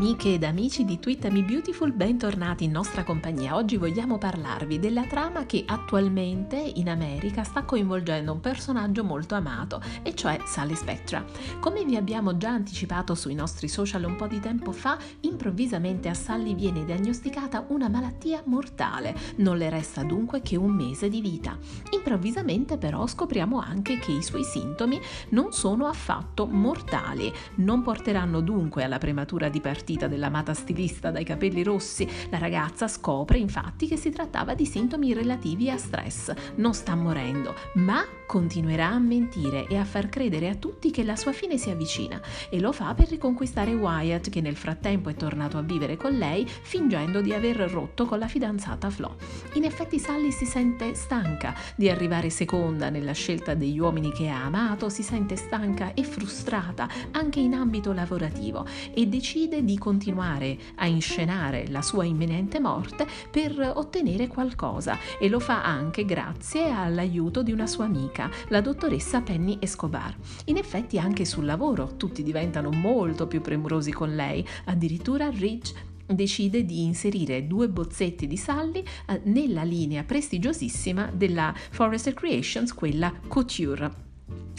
amiche ed amici di Twitter Beautiful, bentornati in nostra compagnia. Oggi vogliamo parlarvi della trama che attualmente in America sta coinvolgendo un personaggio molto amato, e cioè Sally Spectra. Come vi abbiamo già anticipato sui nostri social un po' di tempo fa, improvvisamente a Sally viene diagnosticata una malattia mortale. Non le resta dunque che un mese di vita. Improvvisamente però scopriamo anche che i suoi sintomi non sono affatto mortali, non porteranno dunque alla prematura di partita dell'amata stilista dai capelli rossi, la ragazza scopre infatti che si trattava di sintomi relativi a stress. Non sta morendo, ma continuerà a mentire e a far credere a tutti che la sua fine si avvicina e lo fa per riconquistare Wyatt che nel frattempo è tornato a vivere con lei fingendo di aver rotto con la fidanzata Flo. In effetti Sally si sente stanca di arrivare seconda nella scelta degli uomini che ha amato, si sente stanca e frustrata anche in ambito lavorativo e decide di continuare a inscenare la sua imminente morte per ottenere qualcosa e lo fa anche grazie all'aiuto di una sua amica la dottoressa Penny Escobar. In effetti anche sul lavoro tutti diventano molto più premurosi con lei, addirittura Ridge decide di inserire due bozzetti di Sally eh, nella linea prestigiosissima della Forrester Creations, quella Couture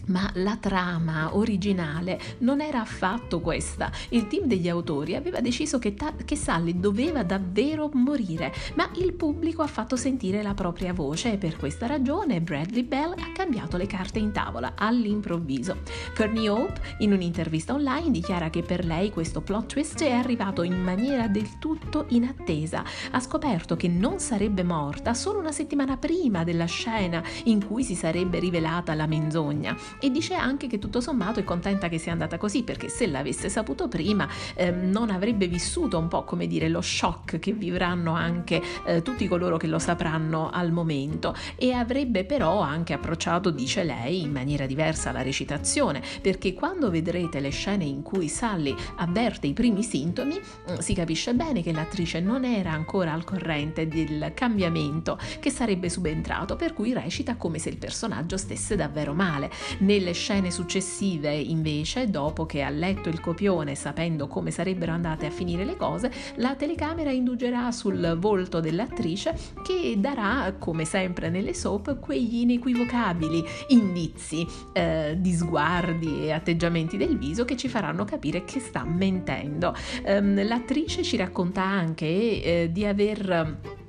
ma la trama originale non era affatto questa. Il team degli autori aveva deciso che, ta- che, Sally doveva davvero morire, ma il pubblico ha fatto sentire la propria voce e per questa ragione Bradley Bell ha cambiato le carte in tavola all'improvviso. Courtney Hope, in un'intervista online, dichiara che per lei questo plot twist è arrivato in maniera del tutto inattesa. Ha scoperto che non sarebbe morta solo una settimana prima della scena in cui si sarebbe rivelata la menzogna e dice anche che tutto sommato è contenta che sia andata così perché se l'avesse saputo prima eh, non avrebbe vissuto un po' come dire lo shock che vivranno anche eh, tutti coloro che lo sapranno al momento. E avrebbe però anche approcciato, dice lei, in maniera diversa la recitazione perché quando vedrete le scene in cui Sally avverte i primi sintomi mm, si capisce bene che l'attrice non era ancora al corrente del cambiamento che sarebbe subentrato per cui recita come se il personaggio stesse davvero male nelle scene successive, invece, dopo che ha letto il copione, sapendo come sarebbero andate a finire le cose, la telecamera indugerà sul volto dell'attrice che darà, come sempre nelle soap, quegli inequivocabili indizi eh, di sguardi e atteggiamenti del viso che ci faranno capire che sta mentendo. Um, l'attrice ci racconta anche eh, di aver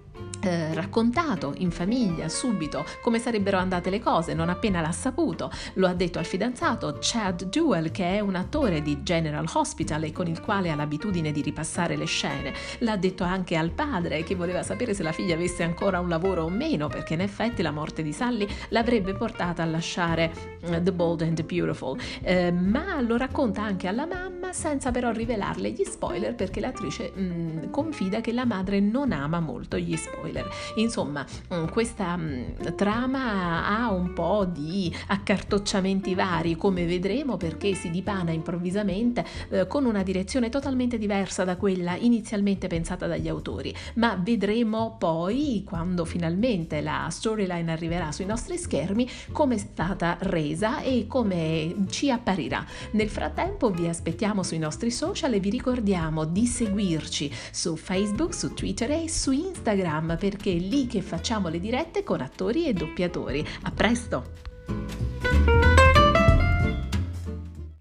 eh, raccontato in famiglia subito come sarebbero andate le cose non appena l'ha saputo. Lo ha detto al fidanzato Chad Duell, che è un attore di General Hospital e con il quale ha l'abitudine di ripassare le scene. L'ha detto anche al padre, che voleva sapere se la figlia avesse ancora un lavoro o meno, perché in effetti la morte di Sally l'avrebbe portata a lasciare uh, The Bold and the Beautiful. Eh, ma lo racconta anche alla mamma senza però rivelarle gli spoiler perché l'attrice mh, mm, confida che la madre non ama molto gli spoiler spoiler. Insomma, mm, questa mm, trama ha un po' di accartocciamenti vari, come vedremo, perché si dipana improvvisamente eh, con una direzione totalmente diversa da quella inizialmente pensata dagli autori. Ma vedremo poi, quando finalmente la storyline arriverà sui nostri schermi, come è stata resa e come ci apparirà. Nel frattempo vi aspettiamo sui nostri social e vi ricordiamo di seguirci su Facebook, su Twitter e su Instagram perché è lì che facciamo le dirette con attori e doppiatori. A presto!